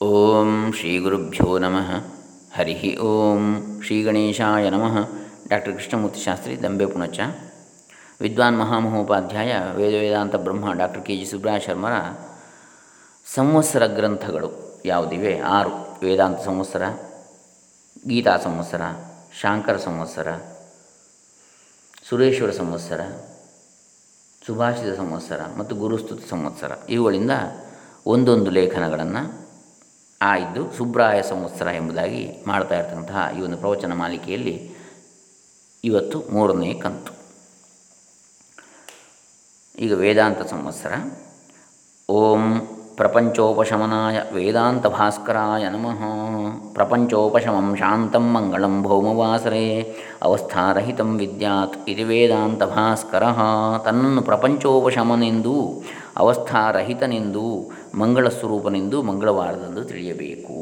ಓಂ ಶ್ರೀ ಗುರುಭ್ಯೋ ನಮಃ. ಹರಿ ಓಂ ಶ್ರೀ ಗಣೇಶಾಯ ನಮಃ. ಡಾಕ್ಟರ್ ಕೃಷ್ಣಮೂರ್ತಿ ಶಾಸ್ತ್ರಿ, ದಂಬೆ ಪುಣಚ. ವಿದ್ವಾನ್ ಮಹಾಮಹೋಪಾಧ್ಯಾಯ ವೇದ ವೇದಾಂತ ಬ್ರಹ್ಮ ಡಾಕ್ಟರ್ ಕೆ ಜಿ ಸುಬ್ರಹ ಶರ್ಮರ ಸಂವತ್ಸರ ಗ್ರಂಥಗಳು ಯಾವುದಿವೆ? ಆರು. ವೇದಾಂತ ಸಂವತ್ಸರ, ಗೀತಾ ಸಂವತ್ಸರ, ಶಾಂಕರ ಸಂವತ್ಸರ, ಸುರೇಶ್ವರ ಸಂವತ್ಸರ, ಸುಭಾಷಿತ ಸಂವತ್ಸರ ಮತ್ತು ಗುರುಸ್ತುತ ಸಂವತ್ಸರ. ಇವುಗಳಿಂದ ಒಂದೊಂದು ಲೇಖನಗಳನ್ನು ಆಯ್ದು ಸುಬ್ರಾಯ ಸಂವತ್ಸರ ಎಂಬುದಾಗಿ ಮಾಡ್ತಾ ಇರ್ತಕ್ಕಂತಹ ಈ ಒಂದು ಪ್ರವಚನ ಮಾಲಿಕೆಯಲ್ಲಿ ಇವತ್ತು ಮೂರನೇ ಕಂತು. ಈಗ ವೇದಾಂತ ಸಂವತ್ಸರ. ಓಂ ಪ್ರಪಂಚೋಪಶಮನಾಯ ವೇದಾಂತ ಭಾಸ್ಕರಾಯ ನಮಃ. ಪ್ರಪಂಚೋಪಶಮಂ ಶಾಂತಂ ಮಂಗಳಂ ಭೌಮವಾಸರೆ ಅವಸ್ಥಾರಹಿತಂ ವಿದ್ಯಾತ್ ಇದು ವೇದಾಂತ ಭಾಸ್ಕರ ತನ್ನನ್ನು ಪ್ರಪಂಚೋಪಶಮನೆಂದು ಅವಸ್ಥಾರಹಿತನೆಂದೂ ಮಂಗಳ ಸ್ವರೂಪನೆಂದು ಮಂಗಳವಾರದಂದು ತಿಳಿಯಬೇಕು।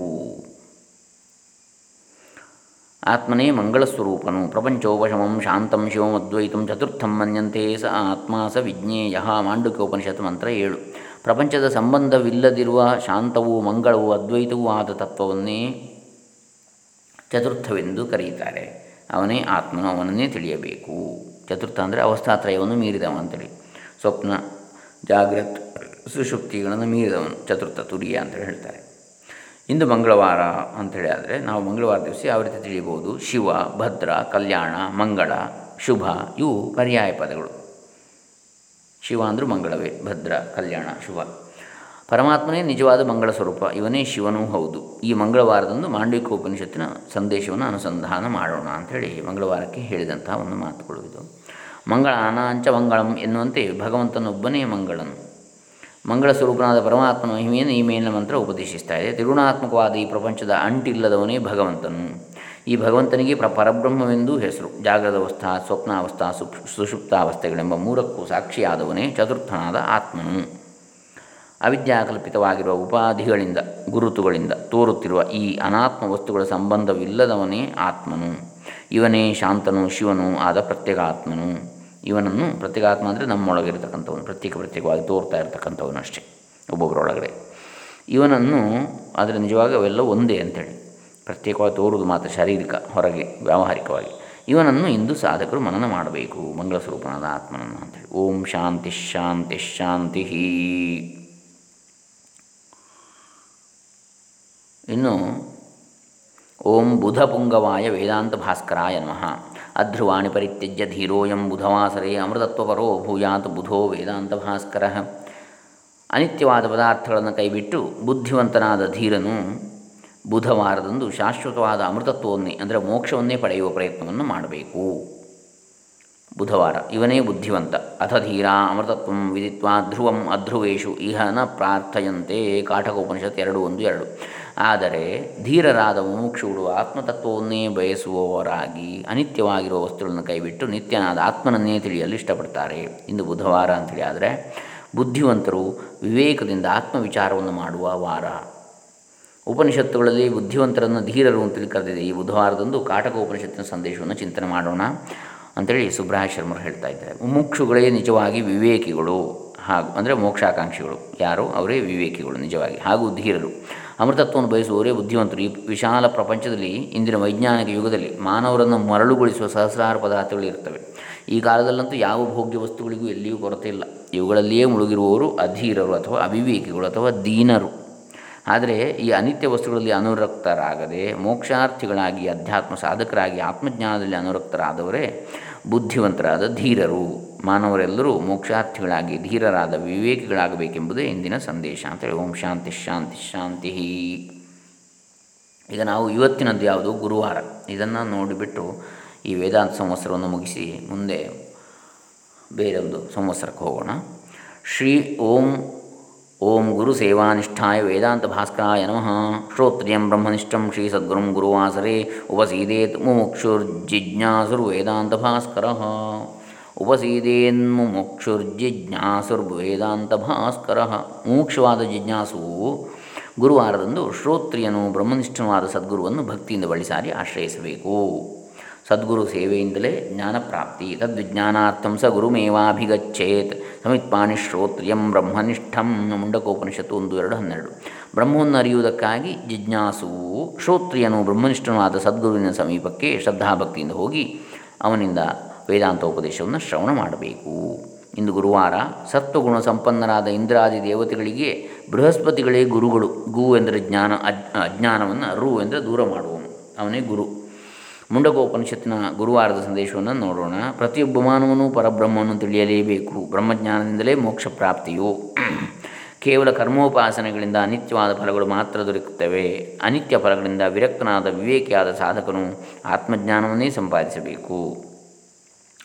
ಆತ್ಮನೇ ಮಂಗಳಸ್ವರೂಪನು ಪ್ರಪಂಚೋಪಶಮಂ ಶಾಂತಂ ಶಿವಮದ್ವೈತಂ ಚತುರ್ಥಂ ಮನ್ಯಂತೆ ಸ ಆತ್ಮ ಸ ವಿಜ್ಞೇಯ, ಮಾಂಡುಕ್ಯೋಪನಿಷತ್ ಮಂತ್ರ ಏಳು. ಪ್ರಪಂಚದ ಸಂಬಂಧವಿಲ್ಲದಿರುವ ಶಾಂತವೂ ಮಂಗಳವೂ ಅದ್ವೈತವೂ ಆದ ತತ್ವವನ್ನೇ ಚತುರ್ಥವೆಂದು ಕರೆಯುತ್ತಾರೆ ಅವನೇ ಆತ್ಮನು, ಅವನನ್ನೇ ತಿಳಿಯಬೇಕು. ಚತುರ್ಥ ಅಂದರೆ ಅವಸ್ಥಾತ್ರಯವನ್ನು ಮೀರಿದವ ಅಂತೇಳಿ. ಸ್ವಪ್ನ ಜಾಗೃತ್ ಸುಶುಕ್ತಿಗಳನ್ನು ಮೀರಿದವನು, ಚತುರ್ಥ ತುರಿಯ ಅಂತೇಳಿ ಹೇಳ್ತಾರೆ. ಇಂದು ಮಂಗಳವಾರ ಅಂಥೇಳಿ ಆದರೆ ನಾವು ಮಂಗಳವಾರ ದಿವಸ ಯಾವ ರೀತಿ ತಿಳಿಯಬಹುದು? ಶಿವ, ಭದ್ರ, ಕಲ್ಯಾಣ, ಮಂಗಳ, ಶುಭ, ಇವು ಪರ್ಯಾಯ ಪದಗಳು. ಶಿವ ಅಂದರೂ ಮಂಗಳವೇ, ಭದ್ರ, ಕಲ್ಯಾಣ, ಶುಭ. ಪರಮಾತ್ಮನೇ ನಿಜವಾದ ಮಂಗಳ ಸ್ವರೂಪ, ಇವನೇ ಶಿವನೂ ಹೌದು. ಈ ಮಂಗಳವಾರದಂದು ಮಾಂಡವಿಕ ಉಪನಿಷತ್ತಿನ ಸಂದೇಶವನ್ನು ಅನುಸಂಧಾನ ಮಾಡೋಣ ಅಂಥೇಳಿ ಮಂಗಳವಾರಕ್ಕೆ ಹೇಳಿದಂತಹ ಒಂದು ಮಾತುಗಳು ಇದು. ಮಂಗಳ ಅನಾಂಚ ಮಂಗಳಂ ಎನ್ನುವಂತೆ ಭಗವಂತನೊಬ್ಬನೇ ಮಂಗಳನು. ಮಂಗಳ ಸ್ವರೂಪನಾದ ಪರಮಾತ್ಮನ ಮಹಿಮೆಯನ್ನು ಈ ಮೇಲಿನ ಮಂತ್ರ ಉಪದೇಶಿಸ್ತಾ ಇದೆ. ತಿರುಣಾತ್ಮಕವಾದ ಈ ಪ್ರಪಂಚದ ಅಂಟಿಲ್ಲದವನೇ ಭಗವಂತನು. ಈ ಭಗವಂತನಿಗೆ ಪ್ರ ಪರಬ್ರಹ್ಮವೆಂದೂ ಹೆಸರು. ಜಾಗ್ರದವಸ್ಥಾ ಸ್ವಪ್ನಾವಸ್ಥಾ ಸುಪ್ ಸುಷುಪ್ತಾವಸ್ಥೆಗಳೆಂಬ ಮೂರಕ್ಕೂ ಸಾಕ್ಷಿಯಾದವನೇ ಚತುರ್ಥನಾದ ಆತ್ಮನು. ಅವಿದ್ಯಾಕಲ್ಪಿತವಾಗಿರುವ ಉಪಾಧಿಗಳಿಂದ, ಗುರುತುಗಳಿಂದ ತೋರುತ್ತಿರುವ ಈ ಅನಾತ್ಮ ವಸ್ತುಗಳ ಸಂಬಂಧವಿಲ್ಲದವನೇ ಆತ್ಮನು. ಇವನೇ ಶಾಂತನು, ಶಿವನು ಆದ ಪ್ರತ್ಯೇಕಾತ್ಮನು ಇವನನ್ನು ಪ್ರತ್ಯೇಕಾತ್ಮ ಅಂದರೆ ನಮ್ಮೊಳಗಿರತಕ್ಕಂಥವನು, ಪ್ರತ್ಯೇಕ ಪ್ರತ್ಯೇಕವಾಗಿ ತೋರ್ತಾ ಇರತಕ್ಕಂಥವನು ಅಷ್ಟೇ ಒಬ್ಬೊಬ್ಬರೊಳಗಡೆ ಇವನನ್ನು ಆದರೆ ನಿಜವಾಗಿ ಅವೆಲ್ಲ ಒಂದೇ ಅಂಥೇಳಿ ಪ್ರತ್ಯೇಕವಾಗಿ ತೋರುವುದು ಮಾತ್ರ ಶಾರೀರಿಕ, ಹೊರಗೆ ವ್ಯಾವಹಾರಿಕವಾಗಿ. ಇವನನ್ನು ಇಂದು ಸಾಧಕರು ಮನನ ಮಾಡಬೇಕು ಮಂಗಳ ಸ್ವರೂಪನಾದ ಆತ್ಮನನ್ನು ಅಂತೇಳಿ. ಓಂ ಶಾಂತಿ ಶಾಂತಿ ಶಾಂತಿ ಇನ್ನು, ಓಂ ಬುಧ ಪುಂಗವಾಯ ವೇದಾಂತ ಭಾಸ್ಕರಾಯ ನಮಃ. ಅಧ್ರುವಾಣಿ ಪರಿತ್ಯಜ್ಯ ಧೀರೋಯಂ ಬುಧವಾಸರೆ ಅಮೃತತ್ವಪರೋ ಭೂಯಾತ್ ಬುಧೋ ವೇದಾಂತ ಭಾಸ್ಕರ. ಅನಿತ್ಯವಾದ ಪದಾರ್ಥಗಳನ್ನು ಕೈಬಿಟ್ಟು ಬುದ್ಧಿವಂತನಾದ ಧೀರನು ಬುಧವಾರದಂದು ಶಾಶ್ವತವಾದ ಅಮೃತತ್ವವನ್ನೇ, ಅಂದರೆ ಮೋಕ್ಷವನ್ನೇ ಪಡೆಯುವ ಪ್ರಯತ್ನವನ್ನು ಮಾಡಬೇಕು. ಬುಧವಾರ, ಇವನೇ ಬುದ್ಧಿವಂತ. ಅಥ ಧೀರ ಅಮೃತತ್ವ ವಿಧಿತ್ವಾ ಧ್ರುವಂ ಅಧ್ರುವೇಶು ಇಹ ನ ಪ್ರಾರ್ಥಯಂತೆ ಕಾಠಕೋಪನಿಷತ್ ಎರಡು ಒಂದು ಎರಡು. ಆದರೆ ಧೀರರಾದ ಮುಮುಕ್ಷುಗಳು ಆತ್ಮತತ್ವವನ್ನೇ ಬಯಸುವವರಾಗಿ ಅನಿತ್ಯವಾಗಿರುವ ವಸ್ತುಗಳನ್ನು ಕೈಬಿಟ್ಟು ನಿತ್ಯನಾದ ಆತ್ಮನನ್ನೇ ತಿಳಿಯಲು ಇಷ್ಟಪಡ್ತಾರೆ. ಇಂದು ಬುಧವಾರ ಅಂತೇಳಿ ಆದರೆ ಬುದ್ಧಿವಂತರು ವಿವೇಕದಿಂದ ಆತ್ಮವಿಚಾರವನ್ನು ಮಾಡುವ ವಾರ. ಉಪನಿಷತ್ತುಗಳಲ್ಲಿ ಬುದ್ಧಿವಂತರನ್ನು ಧೀರರು ಅಂತೇಳಿ ಕರೆದಿದೆ. ಈ ಬುಧವಾರದಂದು ಕಾಟಕ ಉಪನಿಷತ್ತಿನ ಸಂದೇಶವನ್ನು ಚಿಂತನೆ ಮಾಡೋಣ ಅಂತೇಳಿ ಸುಬ್ರಹ ಶರ್ಮರು ಹೇಳ್ತಾ ಇದ್ದಾರೆ. ಮುಮುಕ್ಷುಗಳೇ ನಿಜವಾಗಿ ವಿವೇಕಿಗಳು ಹಾಗೂ, ಅಂದರೆ ಮೋಕ್ಷಾಕಾಂಕ್ಷಿಗಳು. ಯಾರು? ಅವರೇ ವಿವೇಕಿಗಳು ನಿಜವಾಗಿ ಹಾಗೂ ಧೀರರು. ಅಮೃತತ್ವವನ್ನು ಬಯಸುವವರೇ ಬುದ್ಧಿವಂತರು. ಈ ವಿಶಾಲ ಪ್ರಪಂಚದಲ್ಲಿ, ಇಂದಿನ ವೈಜ್ಞಾನಿಕ ಯುಗದಲ್ಲಿ ಮಾನವರನ್ನು ಮರಳುಗೊಳಿಸುವ ಸಹಸ್ರಾರು ಪದಾರ್ಥಗಳು ಇರ್ತವೆ ಈ ಕಾಲದಲ್ಲಂತೂ ಯಾವ ಭೋಗ್ಯ ವಸ್ತುಗಳಿಗೂ ಎಲ್ಲಿಯೂ ಕೊರತೆ ಇಲ್ಲ. ಇವುಗಳಲ್ಲಿಯೇ ಮುಳುಗಿರುವವರು ಅಧೀರರು ಅಥವಾ ಅವಿವೇಕಿಗಳು ಅಥವಾ ದೀನರು. ಆದರೆ ಈ ಅನಿತ್ಯ ವಸ್ತುಗಳಲ್ಲಿ ಅನುರಕ್ತರಾಗದೆ ಮೋಕ್ಷಾರ್ಥಿಗಳಾಗಿ, ಅಧ್ಯಾತ್ಮ ಸಾಧಕರಾಗಿ, ಆತ್ಮಜ್ಞಾನದಲ್ಲಿ ಅನುರಕ್ತರಾದವರೇ ಬುದ್ಧಿವಂತರಾದ ಧೀರರು. ಮಾನವರೆಲ್ಲರೂ ಮೋಕ್ಷಾರ್ಥಿಗಳಾಗಿ, ಧೀರರಾದ ವಿವೇಕಿಗಳಾಗಬೇಕೆಂಬುದೇ ಇಂದಿನ ಸಂದೇಶ ಅಂತೇಳಿ ಓಂ ಶಾಂತಿ ಶಾಂತಿ ಶಾಂತಿ. ಈಗ ನಾವು ಇವತ್ತಿನದ್ದು ಯಾವುದು? ಗುರುವಾರ. ಇದನ್ನು ನೋಡಿಬಿಟ್ಟು ಈ ವೇದಾಂತ ಸಂವತ್ಸರವನ್ನು ಮುಗಿಸಿ ಮುಂದೆ ಬೇರೊಂದು ಸಂವತ್ಸರಕ್ಕೆ ಹೋಗೋಣ. ಶ್ರೀ ಓಂ ಓಂ ಗುರು ಸೇವಾನಿಷ್ಠಾಯ ವೇದಾಂತ ಭಾಸ್ಕರಾಯ ನಮಃ. ಶ್ರೋತ್ರಿಯಂ ಬ್ರಹ್ಮನಿಷ್ಠಂ ಶ್ರೀ ಸದ್ಗುರುಂ ಗುರುವಾಸರೆ ಉಪಸೀದೇತ್ ವೇದಾಂತ ಭಾಸ್ಕರ. ವೇದಾಂತ ಭಾಸ್ಕರ ಮುಮುಕ್ಷವಾದ ಜಿಜ್ಞಾಸುವು ಗುರುವಾರದಂದು ಶ್ರೋತ್ರಿಯನು ಬ್ರಹ್ಮನಿಷ್ಠನವಾದ ಸದ್ಗುರುವನ್ನು ಭಕ್ತಿಯಿಂದ ಬಳಿಸಾರಿ ಆಶ್ರಯಿಸಬೇಕು. ಸದ್ಗುರು ಸೇವೆಯಿಂದಲೇ ಜ್ಞಾನಪ್ರಾಪ್ತಿ ತದ್ವಿಜ್ಞಾನಾರ್ಥಂ ಸ ಗುರುಮೇವಾಭಿಗಚ್ಚೇತ್ ಸಮಿತ್ಪಾಣಿ ಶ್ರೋತ್ರಿಯಂ ಬ್ರಹ್ಮನಿಷ್ಠಂ. ಮುಂಡಕೋಪನಿಷತ್ತು ಒಂದು, ಎರಡು, ಹನ್ನೆರಡು. ಬ್ರಹ್ಮವನ್ನು ಅರಿಯುವುದಕ್ಕಾಗಿ ಜಿಜ್ಞಾಸು ಶ್ರೋತ್ರಿಯನು ಬ್ರಹ್ಮನಿಷ್ಠನಾದ ಸದ್ಗುರುವಿನ ಸಮೀಪಕ್ಕೆ ಶ್ರದ್ಧಾಭಕ್ತಿಯಿಂದ ಹೋಗಿ ಅವನಿಂದ ವೇದಾಂತೋಪದೇಶವನ್ನು ಶ್ರವಣ ಮಾಡಬೇಕು. ಇಂದು ಗುರುವಾರ ಸತ್ವಗುಣ ಸಂಪನ್ನರಾದ ಇಂದ್ರಾದಿ ದೇವತೆಗಳಿಗೆ ಬೃಹಸ್ಪತಿಗಳೇ ಗುರುಗಳು. ಗು ಎಂದರೆ ಜ್ಞಾನ, ಅಜ್, ಅಜ್ಞಾನವನ್ನು, ರು ಎಂದರೆ ದೂರ ಮಾಡುವನು. ಅವನೇ ಗುರು. ಮುಂಡಕೋಪನಿಷತ್ತಿನ ಗುರುವಾರದ ಸಂದೇಶವನ್ನು ನೋಡೋಣ. ಪ್ರತಿಯೊಬ್ಬ ಮಾನವನು ಪರಬ್ರಹ್ಮವನ್ನು ತಿಳಿಯಲೇಬೇಕು. ಬ್ರಹ್ಮಜ್ಞಾನದಿಂದಲೇ ಮೋಕ್ಷ ಪ್ರಾಪ್ತಿಯು. ಕೇವಲ ಕರ್ಮೋಪಾಸನೆಗಳಿಂದ ಅನಿತ್ಯವಾದ ಫಲಗಳು ಮಾತ್ರ ದೊರಕುತ್ತವೆ. ಅನಿತ್ಯ ಫಲಗಳಿಂದ ವಿರಕ್ತನಾದ ವಿವೇಕಿಯಾದ ಸಾಧಕನು ಆತ್ಮಜ್ಞಾನವನ್ನೇ ಸಂಪಾದಿಸಬೇಕು.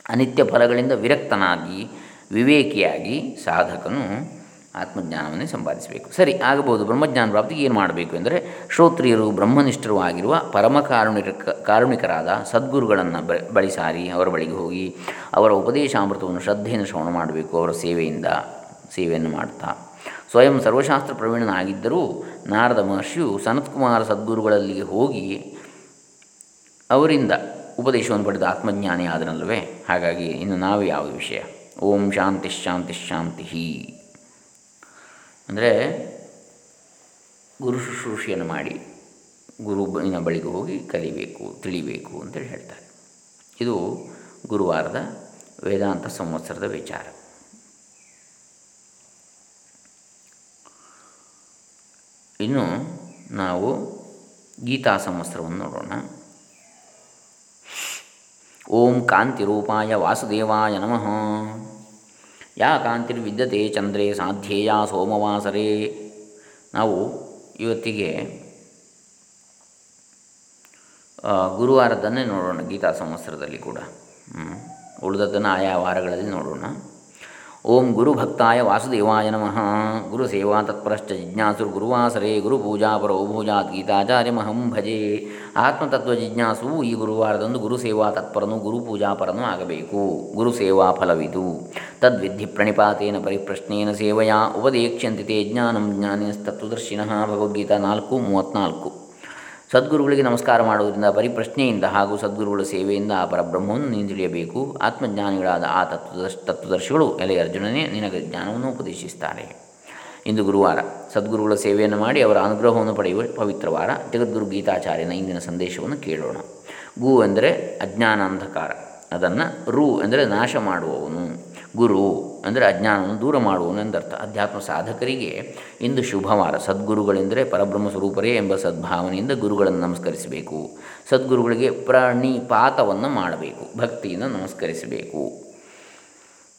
ಅನಿತ್ಯ ಫಲಗಳಿಂದ ವಿರಕ್ತನಾಗಿ, ವಿವೇಕಿಯಾಗಿ ಸಾಧಕನು ಆತ್ಮಜ್ಞಾನವನ್ನೇ ಸಂಪಾದಿಸಬೇಕು. ಸರಿ, ಆಗಬಹುದು. ಬ್ರಹ್ಮಜ್ಞಾನ ಪ್ರಾಪ್ತಿಗೆ ಏನು ಮಾಡಬೇಕು ಎಂದರೆ, ಶ್ರೋತ್ರಿಯರು ಬ್ರಹ್ಮನಿಷ್ಠರು ಆಗಿರುವ ಪರಮ ಕಾರುಣಿಕ ಕಾರುಣಿಕರಾದ ಸದ್ಗುರುಗಳನ್ನು ಬಳಿ ಸಾರಿ ಅವರ ಬಳಿಗೆ ಹೋಗಿ ಅವರ ಉಪದೇಶಾಮೃತವನ್ನು ಶ್ರದ್ಧೆಯನ್ನು ಶ್ರವಣ ಮಾಡಬೇಕು. ಅವರ ಸೇವೆಯಿಂದ, ಸೇವೆಯನ್ನು ಮಾಡ್ತಾ. ಸ್ವಯಂ ಸರ್ವಶಾಸ್ತ್ರ ಪ್ರವೀಣನಾಗಿದ್ದರೂ ನಾರದ ಮಹರ್ಷಿಯು ಸನತ್ಕುಮಾರ ಸದ್ಗುರುಗಳಲ್ಲಿಗೆ ಹೋಗಿ ಅವರಿಂದ ಉಪದೇಶವನ್ನು ಪಡೆದ ಆತ್ಮಜ್ಞಾನಿ ಆದನಲ್ವೇ ಹಾಗಾಗಿ ಇನ್ನು ನಾವು ಯಾವ ವಿಷಯ? ಓಂ ಶಾಂತಿ ಶಾಂತಿ ಶಾಂತಿ ಅಂದರೆ ಗುರು ಶುಶ್ರೂಷೆಯನ್ನು ಮಾಡಿ ಗುರುವಿನ ಬಳಿಗೆ ಹೋಗಿ ಕಲಿಬೇಕು, ತಿಳಿಬೇಕು ಅಂತೇಳಿ ಹೇಳ್ತಾರೆ. ಇದು ಗುರುವಾರದ ವೇದಾಂತ ಸಂವತ್ಸರದ ವಿಚಾರ. ಇನ್ನು ನಾವು ಗೀತಾ ಸಂವತ್ಸರವನ್ನು ನೋಡೋಣ. ಓಂ ಕಾಂತಿರೂಪಾಯ ವಾಸುದೇವಾಯ ನಮಃ. ಯಾ ಕಾಂತಿರ್ವಿದ್ಯತೆ ಚಂದ್ರೇ ಸಾಧ್ಯೇಯ ಸೋಮವಾಸರೇ. ನಾವು ಇವತ್ತಿಗೆ ಗುರುವಾರದನ್ನೇ ನೋಡೋಣ ಗೀತಾ ಸಂವತ್ಸರದಲ್ಲಿ ಕೂಡ. ಉಳಿದದ್ದನ್ನು ಆಯಾ ವಾರಗಳಲ್ಲಿ ನೋಡೋಣ. ಓಂ ಗುರುಭಕ್ತಾಯ ವಾಸುದೇವಾಯ ನಮಃ. ಗುರುಸೇವಾ ತತ್ಪರಶ್ಚ ಜಿಜ್ಞಾಸುರ್ ಗುರುವಾಸರೇ ಗುರುಪೂಜಾ ಪರೋ ಭೂಜಾತ್ ಗೀತಾಚಾರ್ಯಮಹಂ ಭಜೆ. ಆತ್ಮತತ್ವ ಜಿಜ್ಞಾಸು ಈ ಗುರುವಾರದಂದು ಗುರುಸೇವಾ ತತ್ಪರನು ಗುರುಪೂಜಾಪರನೂ ಆಗಬೇಕು. ಗುರುಸೇವಾ ಫಲವಿದು. ತದ್ವಿಧಿ ಪ್ರಣಿಪಾತೇನ ಪರಿಪ್ರಶ್ನೇನ ಸೇವೆಯ. ಉಪದೇಕ್ಷ್ಯಂತಿತೆ ಜ್ಞಾನಂ ಜ್ಞಾನಿನಸ್ತತ್ವದರ್ಶಿನಃ. ಭಗವದ್ಗೀತಾ ನಾಲ್ಕು, ಮೂವತ್ತ್ನಾಲ್ಕು. ಸದ್ಗುರುಗಳಿಗೆ ನಮಸ್ಕಾರ ಮಾಡುವುದರಿಂದ ಪರಿಪ್ರಶ್ನೆಯಿಂದ ಹಾಗೂ ಸದ್ಗುರುಗಳ ಸೇವೆಯಿಂದ ಆ ಪರಬ್ರಹ್ಮವನ್ನು ನೀನು ತಿಳಿಯಬೇಕು ಆತ್ಮಜ್ಞಾನಿಗಳಾದ ಆ ತತ್ವದರ್ಶ, ತತ್ವದರ್ಶಿಗಳು ಎಲೆ ಅರ್ಜುನನೇ ನಿನಗೆ ಜ್ಞಾನವನ್ನು ಉಪದೇಶಿಸ್ತಾರೆ ಇಂದು ಗುರುವಾರ ಸದ್ಗುರುಗಳ ಸೇವೆಯನ್ನು ಮಾಡಿ ಅವರ ಅನುಗ್ರಹವನ್ನು ಪಡೆಯುವ ಪವಿತ್ರವಾರ ಜಗದ್ಗುರು ಗೀತಾಚಾರ್ಯನ ಇಂದಿನ ಸಂದೇಶವನ್ನು ಕೇಳೋಣ. ಗು ಎಂದರೆ ಅಜ್ಞಾನ ಅಂಧಕಾರ ಅದನ್ನು ರು ಎಂದರೆ ನಾಶ ಮಾಡುವವನು. ಗುರು ಅಂದರೆ ಅಜ್ಞಾನವನ್ನು ದೂರ ಮಾಡುವನು ಎಂದರ್ಥ. ಅಧ್ಯಾತ್ಮ ಸಾಧಕರಿಗೆ ಇಂದು ಶುಭವಾರ ಸದ್ಗುರುಗಳೆಂದರೆ ಪರಬ್ರಹ್ಮ ಸ್ವರೂಪರೇ ಎಂಬ ಸದ್ಭಾವನೆಯಿಂದ ಗುರುಗಳನ್ನು ನಮಸ್ಕರಿಸಬೇಕು. ಸದ್ಗುರುಗಳಿಗೆ ಪ್ರಣಿಪಾತವನ್ನು ಮಾಡಬೇಕು. ಭಕ್ತಿಯಿಂದ ನಮಸ್ಕರಿಸಬೇಕು.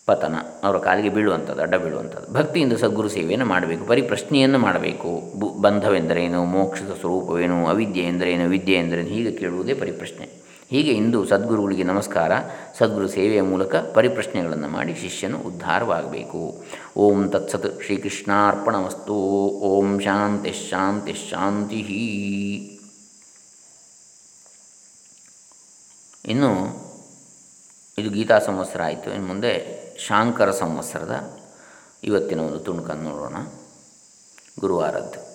ಪತನ. ಅವರ ಕಾಲಿಗೆ ಬೀಳುವಂಥದ್ದು, ಅಡ್ಡ ಬೀಳುವಂಥದ್ದು. ಭಕ್ತಿಯಿಂದ ಸದ್ಗುರು ಸೇವೆಯನ್ನು ಮಾಡಬೇಕು. ಪರಿಪ್ರಶ್ನೆಯನ್ನು ಮಾಡಬೇಕು. ಬು, ಬಂಧವೆಂದರೇನು? ಮೋಕ್ಷದ ಸ್ವರೂಪವೇನು? ಅವಿದ್ಯೆ ಎಂದರೇನು? ವಿದ್ಯೆ ಎಂದರೇನು? ಹೀಗೆ ಕೇಳುವುದೇ ಪರಿಪ್ರಶ್ನೆ. ಹೀಗೆ ಇಂದು ಸದ್ಗುರುಗಳಿಗೆ ನಮಸ್ಕಾರ. ಸದ್ಗುರು ಸೇವೆಯ ಮೂಲಕ ಪರಿಪ್ರಶ್ನೆಗಳನ್ನು ಮಾಡಿ ಶಿಷ್ಯನು ಉದ್ಧಾರವಾಗಬೇಕು. ಓಂ ತತ್ಸತ್ ಶ್ರೀಕೃಷ್ಣಾರ್ಪಣಮಸ್ತು. ಓಂ ಶಾಂತಿ ಶಾಂತಿ ಶಾಂತಿ. ಇನ್ನು ಇದು ಗೀತಾ ಸಂವತ್ಸರ ಆಯಿತು. ಇನ್ನು ಮುಂದೆ ಶಾಂಕರ ಸಂವತ್ಸರದ ಇವತ್ತಿನ ಒಂದು ತುಣುಕನ್ನು ನೋಡೋಣ. ಗುರುವಾರದ್ದು.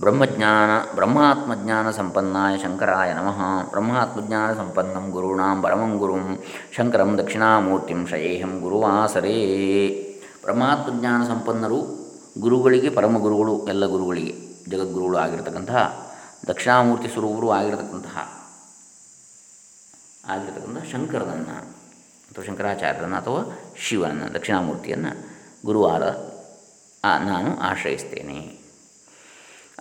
ಬ್ರಹ್ಮಜ್ಞಾನ, ಬ್ರಹ್ಮಾತ್ಮಜ್ಞಾನ ಸಂಪನ್ನಾಯ ಶಂಕರಾಯ ನಮಃ. ಬ್ರಹ್ಮಾತ್ಮಜ್ಞಾನ ಸಂಪನ್ನಂ ಗುರುಣಾಂ ಪರಮಂ ಗುರುಂ ಶಂಕರಂ ದಕ್ಷಿಣಾಮೂರ್ತಿಂ ಶಯೇಹಂ ಗುರುವಾಸರೇ. ಬ್ರಹ್ಮಾತ್ಮಜ್ಞಾನ ಸಂಪನ್ನರು ಗುರುಗಳಿಗೆ ಪರಮ ಗುರುಗಳು, ಎಲ್ಲ ಗುರುಗಳಿಗೆ, ಜಗದ್ಗುರುಗಳು ಆಗಿರತಕ್ಕಂತಹ, ದಕ್ಷಿಣಾಮೂರ್ತಿ ಸ್ವರೂಪರು ಆಗಿರತಕ್ಕಂತಹ ಆಗಿರತಕ್ಕಂಥ ಶಂಕರನನ್ನು ಅಥವಾ ಶಂಕರಾಚಾರ್ಯರನ್ನು ಅಥವಾ ಶಿವನನ್ನು, ದಕ್ಷಿಣಾಮೂರ್ತಿಯನ್ನು ಗುರುವಾರ ನಾನು ಆಶ್ರಯಿಸ್ತೇನೆ.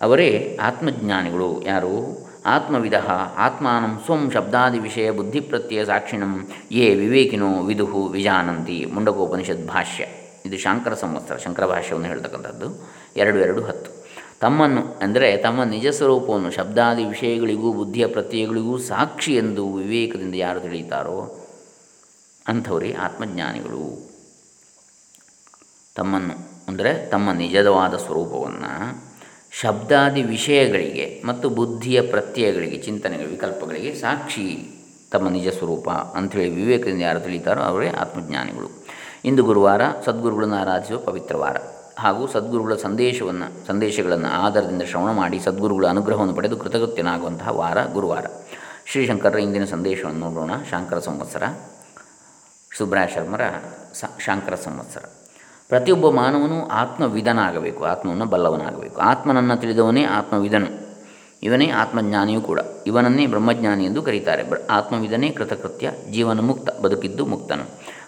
ಅವರೇ ಆತ್ಮಜ್ಞಾನಿಗಳು. ಯಾರು? ಆತ್ಮವಿಧ ಆತ್ಮಾನಂ ಸ್ವಂ ಶಬ್ದಾದಿ ವಿಷಯ ಬುದ್ಧಿ ಬುದ್ಧಿಪ್ರತ್ಯಯ ಸಾಕ್ಷಿಣಂ ಯೇ ವಿವೇಕಿನೋ ವಿದುಹು ವಿಜಾನಂತಿ ಮುಂಡಕೋಪನಿಷದ್ ಭಾಷ್ಯ. ಇದು ಶಾಂಕರ ಸಂವತ್ಸರ, ಶಂಕರ ಭಾಷ್ಯವನ್ನು ಹೇಳ್ತಕ್ಕಂಥದ್ದು. ಎರಡು ಎರಡು, ಹತ್ತು. ತಮ್ಮನ್ನು ಅಂದರೆ ತಮ್ಮ ನಿಜ ಸ್ವರೂಪವನ್ನು ಶಬ್ದಾದಿ ವಿಷಯಗಳಿಗೂ ಬುದ್ಧಿಯ ಪ್ರತ್ಯಯಗಳಿಗೂ ಸಾಕ್ಷಿ ಎಂದು ವಿವೇಕದಿಂದ ಯಾರು ತಿಳಿಯುತ್ತಾರೋ ಅಂಥವರೇ ಆತ್ಮಜ್ಞಾನಿಗಳು. ತಮ್ಮನ್ನು ಅಂದರೆ ತಮ್ಮ ನಿಜವಾದ ಸ್ವರೂಪವನ್ನು ಶಬ್ದಾದಿ ವಿಷಯಗಳಿಗೆ ಮತ್ತು ಬುದ್ಧಿಯ ಪ್ರತ್ಯಯಗಳಿಗೆ ಚಿಂತನೆಗಳ ವಿಕಲ್ಪಗಳಿಗೆ ಸಾಕ್ಷಿ ತಮ್ಮ ನಿಜ ಸ್ವರೂಪ ಅಂಥೇಳಿ ವಿವೇಕದಿಂದ ಯಾರು ತಿಳಿತಾರೋ ಅವರೇ ಆತ್ಮಜ್ಞಾನಿಗಳು. ಇಂದು ಗುರುವಾರ ಸದ್ಗುರುಗಳನ್ನು ಆರಾಧಿಸುವ ಪವಿತ್ರವಾರ ಹಾಗೂ ಸದ್ಗುರುಗಳ ಸಂದೇಶವನ್ನು, ಸಂದೇಶಗಳನ್ನು ಆಧಾರದಿಂದ ಶ್ರವಣ ಮಾಡಿ ಸದ್ಗುರುಗಳ ಅನುಗ್ರಹವನ್ನು ಪಡೆದು ಕೃತಕೃತ್ಯನಾಗುವಂತಹ ವಾರ ಗುರುವಾರ. ಶ್ರೀಶಂಕರರ ಇಂದಿನ ಸಂದೇಶವನ್ನು ನೋಡೋಣ. ಶಾಂಕರ ಸಂವತ್ಸರ. ಸುಬ್ರಾಯ ಶರ್ಮರ ಶಾಂಕರ ಸಂವತ್ಸರ. ಪ್ರತಿಯೊಬ್ಬ ಮಾನವನು ಆತ್ಮವಿಧನಾಗಬೇಕು ಆತ್ಮವನ್ನು ಬಲ್ಲವನಾಗಬೇಕು. ಆತ್ಮನನ್ನು ತಿಳಿದವನೇ ಆತ್ಮವಿಧನು ಇವನೇ ಆತ್ಮಜ್ಞಾನಿಯೂ ಕೂಡ. ಇವನನ್ನೇ ಬ್ರಹ್ಮಜ್ಞಾನಿ ಎಂದು ಕರೀತಾರೆ. ಆತ್ಮವಿಧನೇ ಕೃತಕೃತ್ಯ, ಜೀವನ ಮುಕ್ತ, ಬದುಕಿದ್ದು ಮುಕ್ತನು.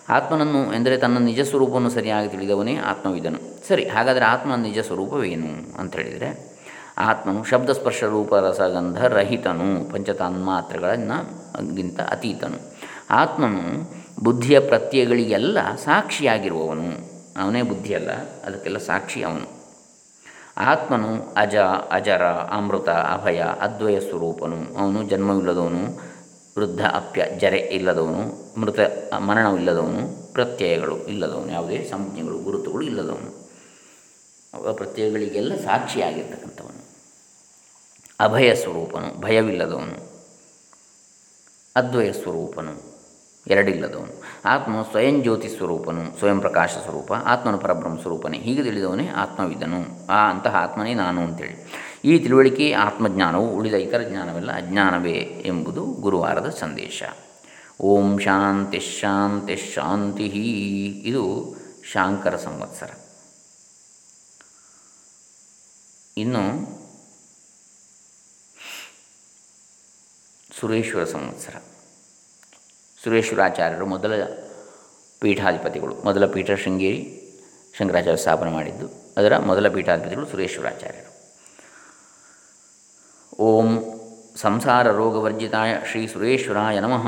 ಆತ್ಮನನ್ನು ಎಂದರೆ ತನ್ನ ನಿಜ ಸ್ವರೂಪವನ್ನು ಸರಿಯಾಗಿ ತಿಳಿದವನೇ ಆತ್ಮವಿಧನು ಸರಿ, ಹಾಗಾದರೆ ಆತ್ಮನ ನಿಜ ಸ್ವರೂಪವೇನು ಅಂತ ಹೇಳಿದರೆ, ಆತ್ಮನು ಶಬ್ದಸ್ಪರ್ಶ ರೂಪ ರಸಗಂಧ ರಹಿತನು, ಪಂಚತಾನ್ಮಾತ್ರಗಳನ್ನು ಗಿಂತ ಅತೀತನು. ಆತ್ಮನು ಬುದ್ಧಿಯ ಪ್ರತ್ಯಯಗಳಿಗೆಲ್ಲ ಸಾಕ್ಷಿಯಾಗಿರುವವನು. ಅವನೇ ಬುದ್ಧಿಯಲ್ಲ, ಅದಕ್ಕೆಲ್ಲ ಸಾಕ್ಷಿ ಅವನು. ಆತ್ಮನು ಅಜ, ಅಜರ, ಅಮೃತ, ಅಭಯ ಅದ್ವಯ ಸ್ವರೂಪನು. ಅವನು ಜನ್ಮವಿಲ್ಲದವನು, ವೃದ್ಧ, ಅಪ್ಯ, ಜರೆ ಇಲ್ಲದವನು, ಮೃತ ಮರಣವಿಲ್ಲದವನು ಪ್ರತ್ಯಯಗಳು ಇಲ್ಲದವನು, ಯಾವುದೇ ಸಂಜ್ಞೆಗಳು, ಗುರುತುಗಳು ಇಲ್ಲದವನು. ಪ್ರತ್ಯಯಗಳಿಗೆಲ್ಲ ಸಾಕ್ಷಿಯಾಗಿರ್ತಕ್ಕಂಥವನು. ಅಭಯ ಸ್ವರೂಪನು, ಭಯವಿಲ್ಲದವನು. ಅದ್ವಯ ಸ್ವರೂಪನು. ಎರಡಿಲ್ಲದವನು. ಆತ್ಮ ಸ್ವಯಂ ಜ್ಯೋತಿ ಸ್ವರೂಪನು, ಸ್ವಯಂ ಪ್ರಕಾಶ ಸ್ವರೂಪ, ಆತ್ಮನು ಪರಬ್ರಹ್ಮ ಸ್ವರೂಪನೇ. ಹೀಗೆ ತಿಳಿದವನೇ ಆತ್ಮವಿದನು. ಆ ಅಂತಹ ಆತ್ಮನೇ ನಾನು ಅಂತೇಳಿ. ಈ ತಿಳುವಳಿಕೆ, ಆತ್ಮಜ್ಞಾನವು ಉಳಿದ ಇತರ ಜ್ಞಾನವೆಲ್ಲ ಅಜ್ಞಾನವೇ ಎಂಬುದು ಗುರುವಾರದ ಸಂದೇಶ. ಓಂ ಶಾಂತಿ ಶಾಂತಿ ಶಾಂತಿ ಇದು ಶಾಂಕರ ಸಂವತ್ಸರ. ಇನ್ನು ಸುರೇಶ್ವರ ಸಂವತ್ಸರ. ಸುರೇಶ್ವರಾಚಾರ್ಯರು ಮೊದಲ ಪೀಠಾಧಿಪತಿಗಳು, ಮೊದಲ ಪೀಠ ಶೃಂಗೇರಿ ಶಂಕರಾಚಾರ್ಯ ಸ್ಥಾಪನೆ ಮಾಡಿದ್ದು, ಅದರ ಮೊದಲ ಪೀಠಾಧಿಪತಿಗಳು ಸುರೇಶ್ವರಾಚಾರ್ಯರು. ಓಂ ಸಂಸಾರ ರೋಗವರ್ಜಿತಾಯ ಶ್ರೀ ಸುರೇಶ್ವರಾಯ ನಮಃ.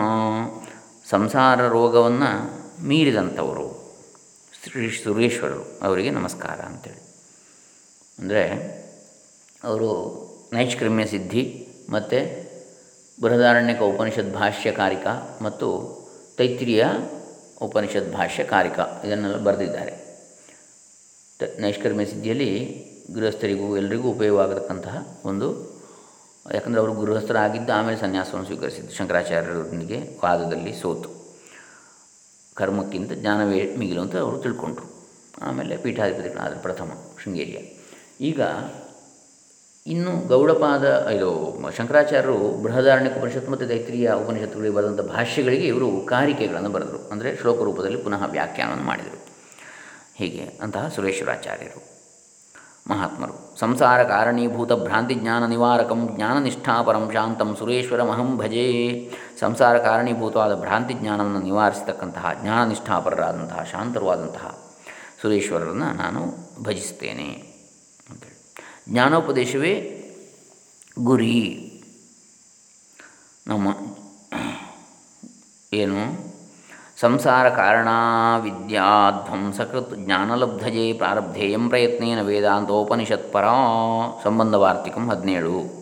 ಸಂಸಾರ ರೋಗವನ್ನು ಮೀರಿದಂಥವರು ಶ್ರೀ ಸುರೇಶ್ವರರು, ಅವರಿಗೆ ನಮಸ್ಕಾರ ಅಂತೇಳಿ. ಅಂದರೆ ಅವರು ನೈಷ್ಕ್ರಮ್ಯ ಸಿದ್ಧಿ ಮತ್ತು ಬೃಹದಾರಣ್ಯಕ ಉಪನಿಷತ್ ಭಾಷ್ಯಕಾರಿಕ ಮತ್ತು ತೈತ್ರಿಯ ಉಪನಿಷತ್ ಭಾಷ್ಯಕಾರಿಕ ಇದನ್ನೆಲ್ಲ ಬರೆದಿದ್ದಾರೆ. ನೈಷ್ಕರ್ಮ್ಯ ಸಿದ್ಧಿಯಲ್ಲಿ ಗೃಹಸ್ಥರಿಗೂ ಎಲ್ಲರಿಗೂ ಉಪಯೋಗವಾಗತಕ್ಕಂತಹ ಒಂದು ಯಾಕಂದರೆ ಅವರು ಗೃಹಸ್ಥರಾಗಿದ್ದು ಆಮೇಲೆ ಸನ್ಯಾಸವನ್ನು ಸ್ವೀಕರಿಸಿದ್ದು ಶಂಕರಾಚಾರ್ಯರೊಂದಿಗೆ ವಾದದಲ್ಲಿ ಸೋತು. ಕರ್ಮಕ್ಕಿಂತ ಜ್ಞಾನವೇ ಮಿಗಿಲು ಅಂತ ಅವರು ತಿಳ್ಕೊಂಡ್ರು. ಆಮೇಲೆ ಪೀಠಾಧಿಪತಿಗಳಾದರು ಪ್ರಥಮ ಶೃಂಗೇರಿಯ. ಈಗ ಇನ್ನು ಗೌಡಪಾದ, ಇದು ಶಂಕರಾಚಾರ್ಯರು ಬೃಹದಾರಣ್ಯಕ ಉಪನಿಷತ್ತು ಮತ್ತು ದೈತ್ರಿಯ ಉಪನಿಷತ್ತುಗಳಿಗೆ ಬರೆದಂಥ ಭಾಷ್ಯಗಳಿಗೆ ಇವರು ಕಾರಿಕೆಗಳನ್ನು ಬರೆದರು. ಅಂದರೆ ಶ್ಲೋಕ ರೂಪದಲ್ಲಿ ಪುನಃ ವ್ಯಾಖ್ಯಾನವನ್ನು ಮಾಡಿದರು. ಹೀಗೆ ಅಂತಹ ಸುರೇಶ್ವರಾಚಾರ್ಯರು, ಮಹಾತ್ಮರು. ಸಂಸಾರ ಕಾರಣೀಭೂತ ಭ್ರಾಂತಿ ಜ್ಞಾನ ನಿವಾರಕಂ ಜ್ಞಾನನಿಷ್ಠಾಪರಂ ಶಾಂತಂ ಸುರೇಶ್ವರಮಹಂ ಭಜೇ. ಸಂಸಾರ ಕಾರಣೀಭೂತವಾದ ಭ್ರಾಂತಿ ಜ್ಞಾನವನ್ನು ನಿವಾರಿಸತಕ್ಕಂತಹ ಜ್ಞಾನನಿಷ್ಠಾಪರರಾದಂತಹ ಶಾಂತರವಾದಂತಹ ಸುರೇಶ್ವರರನ್ನು ನಾನು ಭಜಿಸ್ತೇನೆ ಜ್ಞಾನೋಪದೇಶವೇ ಗುರಿ. ನಮ್ಮ ಏನು? ಸಂಸಾರ ಕಾರಣ ವಿದ್ಯಾಧ್ವಂಸಕೃತ್ ಜ್ಞಾನಲಬ್ಧಜೆ ಪ್ರಾರಬ್ಧೇಯಂ ಪ್ರಯತ್ನೇನ ವೇದಾಂತೋಪನಿಷತ್ಪರ ಸಂಬಂಧವಾರ್ತಿಕಂ ಹದಿನೇಳು.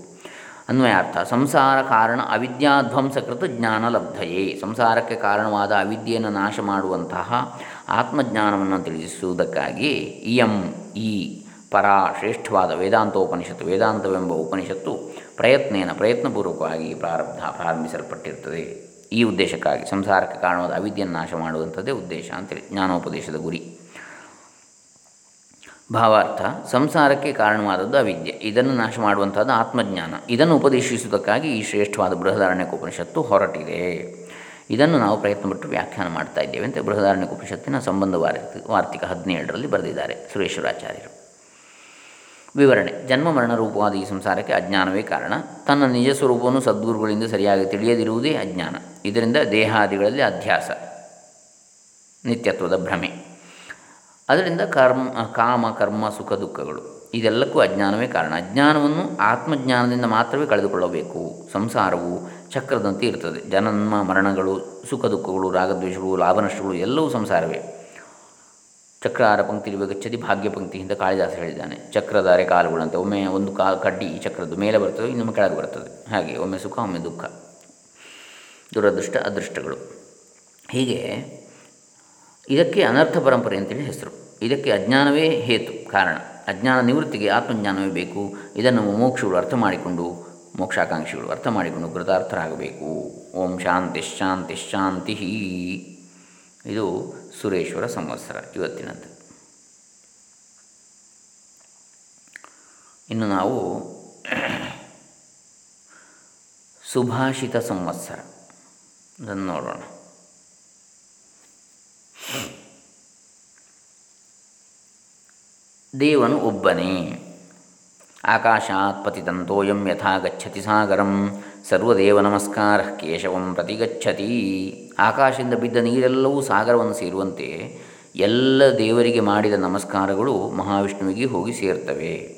ಅನ್ವಯಾರ್ಥ, ಸಂಸಾರ ಕಾರಣ ಅವಿದ್ಯಾಧ್ವಂಸಕೃತ ಜ್ಞಾನಲಬ್ಧಯೇ. ಸಂಸಾರಕ್ಕೆ ಕಾರಣವಾದ ಅವಿದ್ಯೆಯನ್ನು ನಾಶ ಮಾಡುವಂತಹ ಆತ್ಮಜ್ಞಾನವನ್ನು ತಿಳಿಸುವುದಕ್ಕಾಗಿ ಇಯಂ ಈ ಪರ ಶ್ರೇಷ್ಠವಾದ ವೇದಾಂತೋಪನಿಷತ್ತು, ವೇದಾಂತವೆಂಬ ಉಪನಿಷತ್ತು ಪ್ರಯತ್ನೇನ ಪ್ರಯತ್ನಪೂರ್ವಕವಾಗಿ ಪ್ರಾರಬ್ಧ ಪ್ರಾರಂಭಿಸಲ್ಪಟ್ಟಿರ್ತದೆ ಈ ಉದ್ದೇಶಕ್ಕಾಗಿ ಸಂಸಾರಕ್ಕೆ ಕಾರಣವಾದ ಅವಿದ್ಯೆಯನ್ನು ನಾಶ ಮಾಡುವಂಥದ್ದೇ ಉದ್ದೇಶ ಅಂತೇಳಿ ಜ್ಞಾನೋಪದೇಶದ ಗುರಿ. ಭಾವಾರ್ಥ, ಸಂಸಾರಕ್ಕೆ ಕಾರಣವಾದದ್ದು ಅವಿದ್ಯೆ. ಇದನ್ನು ನಾಶ ಮಾಡುವಂಥದ್ದು ಆತ್ಮಜ್ಞಾನ. ಇದನ್ನು ಉಪದೇಶಿಸುವುದಕ್ಕಾಗಿ ಈ ಶ್ರೇಷ್ಠವಾದ ಬೃಹದಾರಣ್ಯಕ ಉಪನಿಷತ್ತು ಹೊರಟಿದೆ. ಇದನ್ನು ನಾವು ಪ್ರಯತ್ನಪಟ್ಟು ವ್ಯಾಖ್ಯಾನ ಮಾಡ್ತಾ ಇದ್ದೇವೆ ಅಂತ ಬೃಹದಾರಣ್ಯಕ ಉಪನಿಷತ್ತಿನ ಸಂಬಂಧ ವಾರ್ತಿ ವಾರ್ತಿಕ ಹದಿನೇಳರಲ್ಲಿ ಬರೆದಿದ್ದಾರೆ ಸುರೇಶ್ವರಾಚಾರ್ಯರು. ವಿವರಣೆ. ಜನ್ಮ, ಮರಣ ರೂಪವಾದ ಈ ಸಂಸಾರಕ್ಕೆ ಅಜ್ಞಾನವೇ ಕಾರಣ. ತನ್ನ ನಿಜ ಸ್ವರೂಪವನ್ನು ಸದ್ಗುರುಗಳಿಂದ ಸರಿಯಾಗಿ ತಿಳಿಯದಿರುವುದೇ ಅಜ್ಞಾನ. ಇದರಿಂದ ದೇಹಾದಿಗಳಲ್ಲಿ ಅಧ್ಯಾಸ, ನಿತ್ಯತ್ವದ ಭ್ರಮೆ. ಅದರಿಂದ ಕರ್ಮ, ಕಾಮ, ಕರ್ಮ, ಸುಖ, ದುಃಖಗಳು. ಇದೆಲ್ಲಕ್ಕೂ ಅಜ್ಞಾನವೇ ಕಾರಣ. ಅಜ್ಞಾನವನ್ನು ಆತ್ಮಜ್ಞಾನದಿಂದ ಮಾತ್ರವೇ ಕಳೆದುಕೊಳ್ಳಬೇಕು. ಸಂಸಾರವು ಚಕ್ರದಂತೆ ಇರ್ತದೆ ಜನ್ಮ, ಮರಣಗಳು, ಸುಖ, ದುಃಖಗಳು, ರಾಗದ್ವೇಷಗಳು, ಲಾಭನಷ್ಟಗಳು ಎಲ್ಲವೂ ಸಂಸಾರವೇ. ಚಕ್ರಾರ ಪಂಕ್ತಿ ಗಚ್ಚತಿ ಭಾಗ್ಯ ಪಂಕ್ತಿ ಅಂತ ಕಾಳಿದಾಸ ಹೇಳಿದ್ದಾನೆ. ಚಕ್ರಧಾರೆ ಕಾಲುಗಳಂತೆ. ಒಮ್ಮೆ ಒಂದು ಕಾ ಕಡ್ಡಿ ಚಕ್ರದ್ದು ಮೇಲೆ ಬರ್ತದೆ, ಇನ್ನೊಮ್ಮೆ ಕೆಳಗೆ ಬರ್ತದೆ. ಹಾಗೆ ಒಮ್ಮೆ ಸುಖ, ಒಮ್ಮೆ ದುಃಖ. ದುರದೃಷ್ಟ, ಅದೃಷ್ಟಗಳು. ಹೀಗೆ ಇದಕ್ಕೆ ಅನರ್ಥ ಪರಂಪರೆ ಅಂತೇಳಿ ಹೆಸರು. ಇದಕ್ಕೆ ಅಜ್ಞಾನವೇ ಹೇತು, ಕಾರಣ. ಅಜ್ಞಾನ ನಿವೃತ್ತಿಗೆ ಆತ್ಮಜ್ಞಾನವೇ ಬೇಕು. ಇದನ್ನು ಮೋಕ್ಷಗಳು ಅರ್ಥ ಮಾಡಿಕೊಂಡು, ಮೋಕ್ಷಾಕಾಂಕ್ಷಿಗಳು ಅರ್ಥ ಮಾಡಿಕೊಂಡು ಕೃತಾರ್ಥರಾಗಬೇಕು. ಓಂ ಶಾಂತಿ ಶಾಂತಿ ಶಾಂತಿ ಇದು ಸುರೇಶ್ವರ ಸಂವತ್ಸರ ಇವತ್ತಿನದ್ದು. ಇನ್ನು ನಾವು ಸುಭಾಷಿತ ಸಂವತ್ಸರ. ಅದನ್ನು ನೋಡೋಣ. ದೇವನು ಒಬ್ಬನೇ. ಆಕಾಶಾತ್ ಪತಿತಂತೋಯಂ ಯಥಾ ಗಚ್ಚತಿ ಸಾಗರಂ ಸರ್ವದೇವ ನಮಸ್ಕಾರ ಕೇಶವಂ ಪ್ರತಿಗಚ್ಚತಿ ಆಕಾಶದಿಂದ ಬಿದ್ದ ನೀರೆಲ್ಲವೂ ಸಾಗರವನ್ನು ಸೇರುವಂತೆ ಎಲ್ಲ ದೇವರಿಗೆ ಮಾಡಿದ ನಮಸ್ಕಾರಗಳು ಮಹಾವಿಷ್ಣುವಿಗೆ ಹೋಗಿ ಸೇರ್ತವೆ.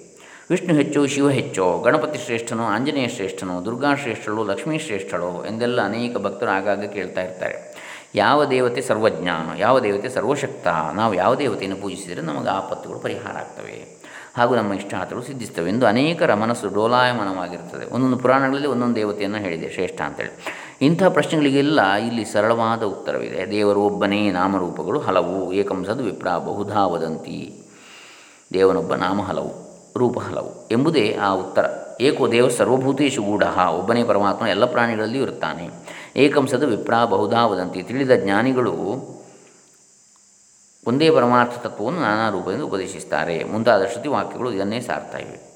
ವಿಷ್ಣು ಹೆಚ್ಚು, ಶಿವ ಹೆಚ್ಚೋ, ಗಣಪತಿ ಶ್ರೇಷ್ಠನೋ, ಆಂಜನೇಯ ಶ್ರೇಷ್ಠನೋ, ದುರ್ಗಾ ಶ್ರೇಷ್ಠಳು, ಲಕ್ಷ್ಮೀ ಶ್ರೇಷ್ಠಳೋ ಎಂದೆಲ್ಲ ಅನೇಕ ಭಕ್ತರು ಆಗಾಗ ಕೇಳ್ತಾ ಇರ್ತಾರೆ. ಯಾವ ದೇವತೆ ಸರ್ವಜ್ಞ ಯಾವ ದೇವತೆ ಸರ್ವಶಕ್ತ, ನಾವು ಯಾವ ದೇವತೆಯನ್ನು ಪೂಜಿಸಿದರೆ ನಮಗೆ ಆಪತ್ತುಗಳು ಪರಿಹಾರ ಆಗ್ತವೆ. ಹಾಗೂ ನಮ್ಮ ಇಷ್ಟಾರ್ಥಗಳು ಸಿದ್ಧಿಸ್ತವೆ ಎಂದು ಅನೇಕರ ಮನಸ್ಸು ಡೋಲಾಯಮಾನವಾಗಿರ್ತದೆ ಒಂದೊಂದು ಪುರಾಣಗಳಲ್ಲಿ ಒಂದೊಂದು ದೇವತೆಯನ್ನು ಹೇಳಿದೆ, ಶ್ರೇಷ್ಠ ಅಂತೇಳಿ. ಇಂಥ ಪ್ರಶ್ನೆಗಳಿಗೆಲ್ಲ ಇಲ್ಲಿ ಸರಳವಾದ ಉತ್ತರವಿದೆ. ದೇವರು ಒಬ್ಬನೇ ನಾಮರೂಪಗಳು ಹಲವು ಏಕಂಸದ ವಿಪ್ರ ಬಹುಧಾ ವದಂತಿ. ದೇವನೊಬ್ಬ ನಾಮ ಹಲವು, ರೂಪ ಹಲವು ಎಂಬುದೇ ಆ ಉತ್ತರ. ಏಕೋ ದೇವ ಸರ್ವಭೂತೇಶು ಗೂಢ ಒಬ್ಬನೇ ಪರಮಾತ್ಮ ಎಲ್ಲ ಪ್ರಾಣಿಗಳಲ್ಲಿಯೂ ಇರುತ್ತಾನೆ. ಏಕಂಸದ ವಿಪ್ರಾ ಬಹುಧಾ ವದಂತಿ. ತಿಳಿದ ಜ್ಞಾನಿಗಳು ಒಂದೇ ಪರಮಾರ್ಥ ತತ್ವವನ್ನು ನಾನಾ ರೂಪದಿಂದ ಉಪದೇಶಿಸ್ತಾರೆ. ಮುಂತಾದ ಶ್ರುತಿ ವಾಕ್ಯಗಳು ಇದನ್ನೇ ಸಾರ್ತಾ ಇವೆ.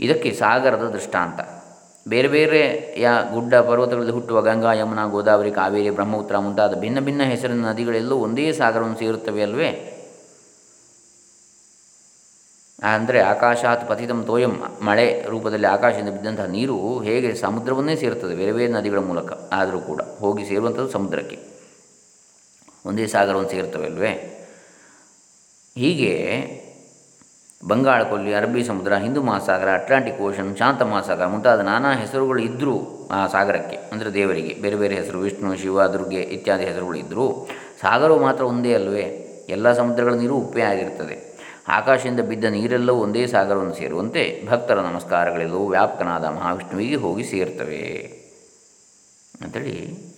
ಇದಕ್ಕೆ ಸಾಗರದ ದೃಷ್ಟಾಂತ. ಬೇರೆ ಬೇರೆ ಯಾ ಗುಡ್ಡ ಪರ್ವತಗಳಲ್ಲಿ ಹುಟ್ಟುವ ಗಂಗಾ, ಯಮುನಾ, ಗೋದಾವರಿ, ಕಾವೇರಿ, ಬ್ರಹ್ಮಪುತ್ರ ಮುಂತಾದ ಭಿನ್ನ ಭಿನ್ನ ಹೆಸರಿನ ನದಿಗಳೆಲ್ಲೂ ಒಂದೇ ಸಾಗರವನ್ನು ಸೇರುತ್ತವೆ ಅಲ್ವೇ? ಅಂದರೆ ಆಕಾಶಾತ್ ಪತಿತಂ ತೋಯಂ ಮಳೆ ರೂಪದಲ್ಲಿ ಆಕಾಶದಿಂದ ಬಿದ್ದಂತಹ ನೀರು ಹೇಗೆ ಸಮುದ್ರವನ್ನೇ ಸೇರುತ್ತದೆ? ಬೇರೆ ಬೇರೆ ನದಿಗಳ ಮೂಲಕ ಆದರೂ ಕೂಡ ಹೋಗಿ ಸೇರುವಂಥದ್ದು ಸಮುದ್ರಕ್ಕೆ. ಒಂದೇ ಸಾಗರವನ್ನು ಸೇರುತ್ತವೆ ಅಲ್ವೇ? ಹೀಗೆ ಬಂಗಾಳ ಕೊಲ್ಲಿ, ಅರಬ್ಬಿ ಸಮುದ್ರ, ಹಿಂದೂ ಮಹಾಸಾಗರ, ಅಟ್ಲಾಂಟಿಕ್ ಓಷನ್, ಶಾಂತ ಮಹಾಸಾಗರ ಮುಂತಾದ ನಾನಾ ಹೆಸರುಗಳು ಇದ್ದರೂ ಆ ಸಾಗರಕ್ಕೆ, ಅಂದರೆ ದೇವರಿಗೆ, ಬೇರೆ ಬೇರೆ ಹೆಸರು, ವಿಷ್ಣು, ಶಿವ, ದುರ್ಗೆ ಇತ್ಯಾದಿ ಹೆಸರುಗಳು ಇದ್ದರೂ ಸಾಗರವು ಮಾತ್ರ ಒಂದೇ ಅಲ್ವೇ? ಎಲ್ಲ ಸಮುದ್ರಗಳ ನೀರು ಉಪ್ಪೇ ಆಗಿರ್ತದೆ. ಆಕಾಶದಿಂದ ಬಿದ್ದ ನೀರೆಲ್ಲವೂ ಒಂದೇ ಸಾಗರವನ್ನು ಸೇರುವಂತೆ ಭಕ್ತರ ನಮಸ್ಕಾರಗಳೆಲ್ಲವೂ ವ್ಯಾಪಕನಾದ ಮಹಾವಿಷ್ಣುವಿಗೆ ಹೋಗಿ ಸೇರ್ತವೆ. ಅಂಥೇಳಿ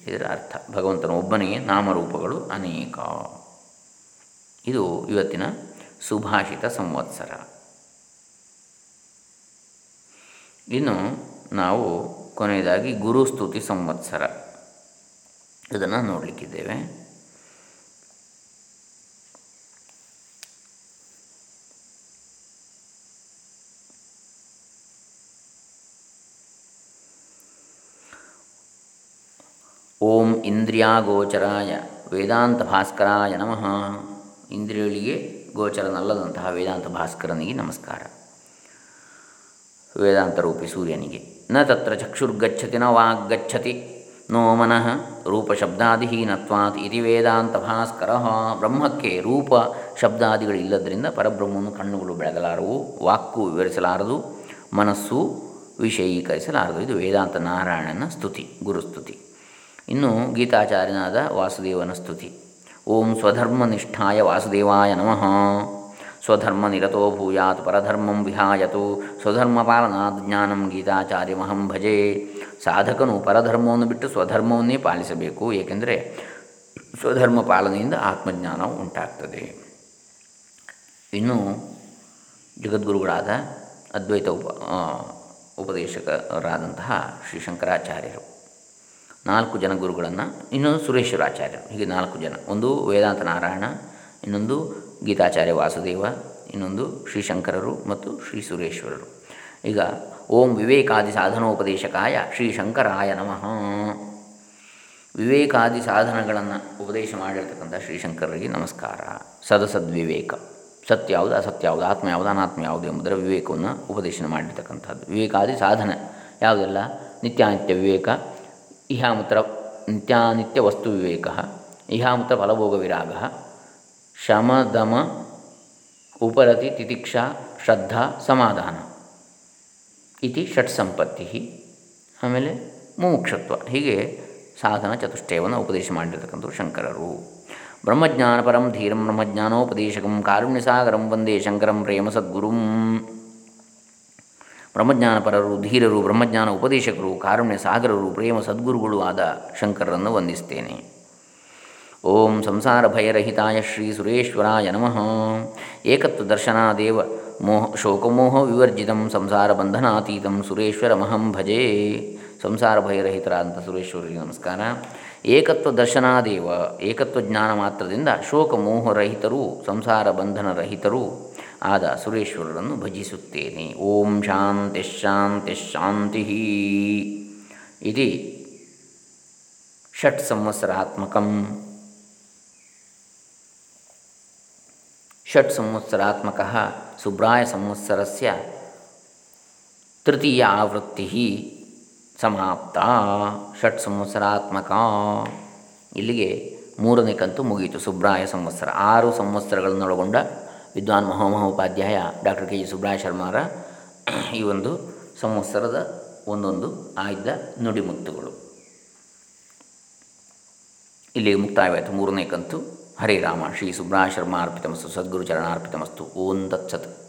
ಇದರ ಅರ್ಥ. ಭಗವಂತನ ಒಬ್ಬನಿಗೆ ನಾಮರೂಪಗಳು ಅನೇಕ. ಇದು ಇವತ್ತಿನ ಸುಭಾಷಿತ ಸಂವತ್ಸರ. ಇನ್ನು ನಾವು ಕೊನೆಯದಾಗಿ ಗುರುಸ್ತುತಿ ಸಂವತ್ಸರ. ಇದನ್ನು ನೋಡಲಿಕ್ಕಿದ್ದೇವೆ. ಓಂ ಇಂದ್ರಿಯಾಗೋಚರಾಯ ವೇದಾಂತ ಭಾಸ್ಕರಾಯ ನಮಃ. ಇಂದ್ರಿಯಗಳಿಗೆ ಗೋಚರನಲ್ಲದಂತಹ ವೇದಾಂತ ಭಾಸ್ಕರನಿಗೆ ನಮಸ್ಕಾರ. ವೇದಾಂತ ರೂಪಿ ಸೂರ್ಯನಿಗೆ, ನ ತತ್ರ ಚಕ್ಷುರ್ಗಚ್ಚತಿ ನ ವಾಗ್ಗಚ್ಚತಿ ನೋ ಮನಃ ರೂಪಶಬ್ದಾದಿಹೀನತ್ವಾತ್ ಇತಿ ವೇದಾಂತ ಭಾಸ್ಕರ. ಬ್ರಹ್ಮಕ್ಕೆ ರೂಪ ಶಬ್ದಾದಿಗಳಿಲ್ಲದರಿಂದ ಪರಬ್ರಹ್ಮವನ್ನು ಕಣ್ಣುಗಳು ಬೆಳಗಲಾರವು, ವಾಕ್ಕು ವಿವರಿಸಲಾರದು, ಮನಸ್ಸು ವಿಷಯೀಕರಿಸಲಾರದು. ಇದು ವೇದಾಂತ ನಾರಾಯಣನ ಸ್ತುತಿ, ಗುರುಸ್ತುತಿ. ಇನ್ನು ಗೀತಾಚಾರ್ಯನಾದ ವಾಸುದೇವನ ಸ್ತುತಿ. ಓಂ ಸ್ವಧರ್ಮನಿಷ್ಠಾಯ ವಾಸುದೇವಾಯ ನಮಃ. ಸ್ವಧರ್ಮ ನಿರತೋ ಭೂಯಾತ್ ಪರಧರ್ಮಂ ವಿಹಾಯತು ಸ್ವಧರ್ಮ ಪಾಲನಾದ ಜ್ಞಾನಂ ಗೀತಾಚಾರ್ಯಮಹಂ ಭಜೆ. ಸಾಧಕನು ಪರಧರ್ಮವನ್ನು ಬಿಟ್ಟು ಸ್ವಧರ್ಮವನ್ನೇ ಪಾಲಿಸಬೇಕು, ಏಕೆಂದರೆ ಸ್ವಧರ್ಮ ಪಾಲನೆಯಿಂದ ಆತ್ಮಜ್ಞಾನ ಉಂಟಾಗ್ತದೆ. ಇನ್ನು ಜಗದ್ಗುರುಗಳಾದ ಅದ್ವೈತ ಉಪ ಉಪದೇಶಕರಾದಂತಹ ಶ್ರೀ ಶಂಕರಾಚಾರ್ಯರು. ನಾಲ್ಕು ಜನ ಗುರುಗಳನ್ನು, ಇನ್ನೊಂದು ಸುರೇಶ್ವರಾಚಾರ್ಯರು, ಹೀಗೆ ನಾಲ್ಕು ಜನ. ಒಂದು ವೇದಾಂತ ನಾರಾಯಣ, ಇನ್ನೊಂದು ಗೀತಾಚಾರ್ಯ ವಾಸುದೇವ, ಇನ್ನೊಂದು ಶ್ರೀ ಶಂಕರರು ಮತ್ತು ಶ್ರೀ ಸುರೇಶ್ವರರು. ಈಗ, ಓಂ ವಿವೇಕಾದಿ ಸಾಧನೋಪದೇಶಕಾಯ ಶ್ರೀ ಶಂಕರಾಯ ನಮಃ. ವಿವೇಕಾದಿ ಸಾಧನಗಳನ್ನು ಉಪದೇಶ ಮಾಡಿರ್ತಕ್ಕಂಥ ಶ್ರೀಶಂಕರರಿಗೆ ನಮಸ್ಕಾರ. ಸದಸದ್ವಿವೇಕ. ಸತ್ಯ ಯಾವುದು, ಅಸತ್ಯ ಯಾವುದು, ಆತ್ಮ ಯಾವುದು, ಅನಾತ್ಮ ಯಾವುದು ಎಂಬುದರ ವಿವೇಕವನ್ನು ಉಪದೇಶನ ಮಾಡಿರ್ತಕ್ಕಂಥದ್ದು. ವಿವೇಕಾದಿ ಸಾಧನ ಯಾವುದೆಲ್ಲ? ನಿತ್ಯಾನಿತ್ಯ ವಿವೇಕ ಇಹಾಮುತ್ರ ನಿತ್ಯಾನಿತ್ಯ ವಸ್ತು ವಿವೇಕ. ಇಹಾಮೂತ್ರ ಫಲಭೋಗ ವಿರಾಗ ಶಮದಮ ಉಪರತಿ, ತಿತಿಕ್ಷಾ, ಶ್ರದ್ಧಾ, ಸಮಾಧಾನ ಇತಿ ಷಟ್ ಸಂಪತ್ತಿ. ಆಮೇಲೆ ಮುಮುಕ್ಷತ್ವ ಹೀಗೆ ಸಾಧನ, ಚತುಷ್ಟಯವನ್ನು ಉಪದೇಶ ಮಾಡಿರ್ತಕ್ಕಂಥ ಶಂಕರರು. ಬ್ರಹ್ಮಜ್ಞಾನಪರಂ ಧೀರಂ ಬ್ರಹ್ಮಜ್ಞಾನೋಪದೇಶಕಂ ಕಾರುಣ್ಯಸಾಗರಂ ವಂದೇ ಶಂಕರಂ ಪ್ರೇಮ ಸದ್ಗುರುಂ. ಬ್ರಹ್ಮಜ್ಞಾನಪರರು, ಧೀರರು, ಬ್ರಹ್ಮಜ್ಞಾನ ಉಪದೇಶಕರು, ಕಾರುಣ್ಯ ಸಾಗರರು, ಪ್ರೇಮ ಸದ್ಗುರುಗಳು ಆದ ಶಂಕರರನ್ನು ವಂದಿಸ್ತೇನೆ. ಓಂ ಸಂಸಾರ ಭಯರಹಿತಾಯ ಶ್ರೀ ಸುರೇಶ್ವರಾಯ ನಮಃ. ಏಕತ್ವ ದರ್ಶನಾದೇವ ಮೋಹ, ಶೋಕಮೋಹ ವಿವರ್ಜಿತಂ, ಸಂಸಾರ ಬಂಧನಾತೀತಂ ಸುರೇಶ್ವರಮಹಂ ಭಜೇ. ಸಂಸಾರ ಭಯರಹಿತರಾದಂಥ ಸುರೇಶ್ವರಿಗೆ ನಮಸ್ಕಾರ. ಏಕತ್ವ ದರ್ಶನಾದೇವ ಏಕತ್ವ ಜ್ಞಾನ ಮಾತ್ರದಿಂದ ಶೋಕ ಮೋಹರಹಿತರು ಸಂಸಾರ ಬಂಧನರಹಿತರು ಆದ ಸುರೇಶ್ವರರನ್ನು ಭಜಿಸುತ್ತೇನೆ. ಓಂ ಶಾಂತಿ ಶಾಂತಿ ಶಾಂತಿ. ಇದು ಷಟ್ ಸಂವತ್ಸರಾತ್ಮಕಂ. ಷಟ್ ಸಂವತ್ಸರಾತ್ಮಕ ಸುಬ್ರಾಯ ಸಂವತ್ಸರಸ್ಯ ತೃತೀಯ ಆವೃತ್ತಿ ಸಮಾಪ್ತ. ಷಟ್ ಸಂವತ್ಸರಾತ್ಮಕ. ಇಲ್ಲಿಗೆ ಮೂರನೇ ಕಂತು ಮುಗಿಯಿತು ಸುಬ್ರಾಯ ಸಂವತ್ಸರ. ಆರು ಸಂವತ್ಸರಗಳನ್ನೊಳಗೊಂಡ ವಿದ್ವಾನ್ ಮಹೋಮಹೋಪಾಧ್ಯಾಯ ಡಾಕ್ಟರ್ ಕೆ ಜಿ ಸುಬ್ರಾಯ ಶರ್ಮಾರ ಈ ಒಂದು ಸಂವತ್ಸರದ ಒಂದೊಂದು ಆಯ್ದ ನುಡಿಮುತ್ತುಗಳು. ಇಲ್ಲಿ ಮುಕ್ತಾಯವಾಯಿತು ಮೂರನೇ ಕಂತು. ಹರೇ ರಾಮ. ಶ್ರೀ ಸುಬ್ರಾಯ ಶರ್ಮಾ ಅರ್ಪಿತಮಸ್ತು ಸದ್ಗುರು ಚರಣಾರ್ಪಿತಮಸ್ತು. ಓಂ ತತ್ಸತ್.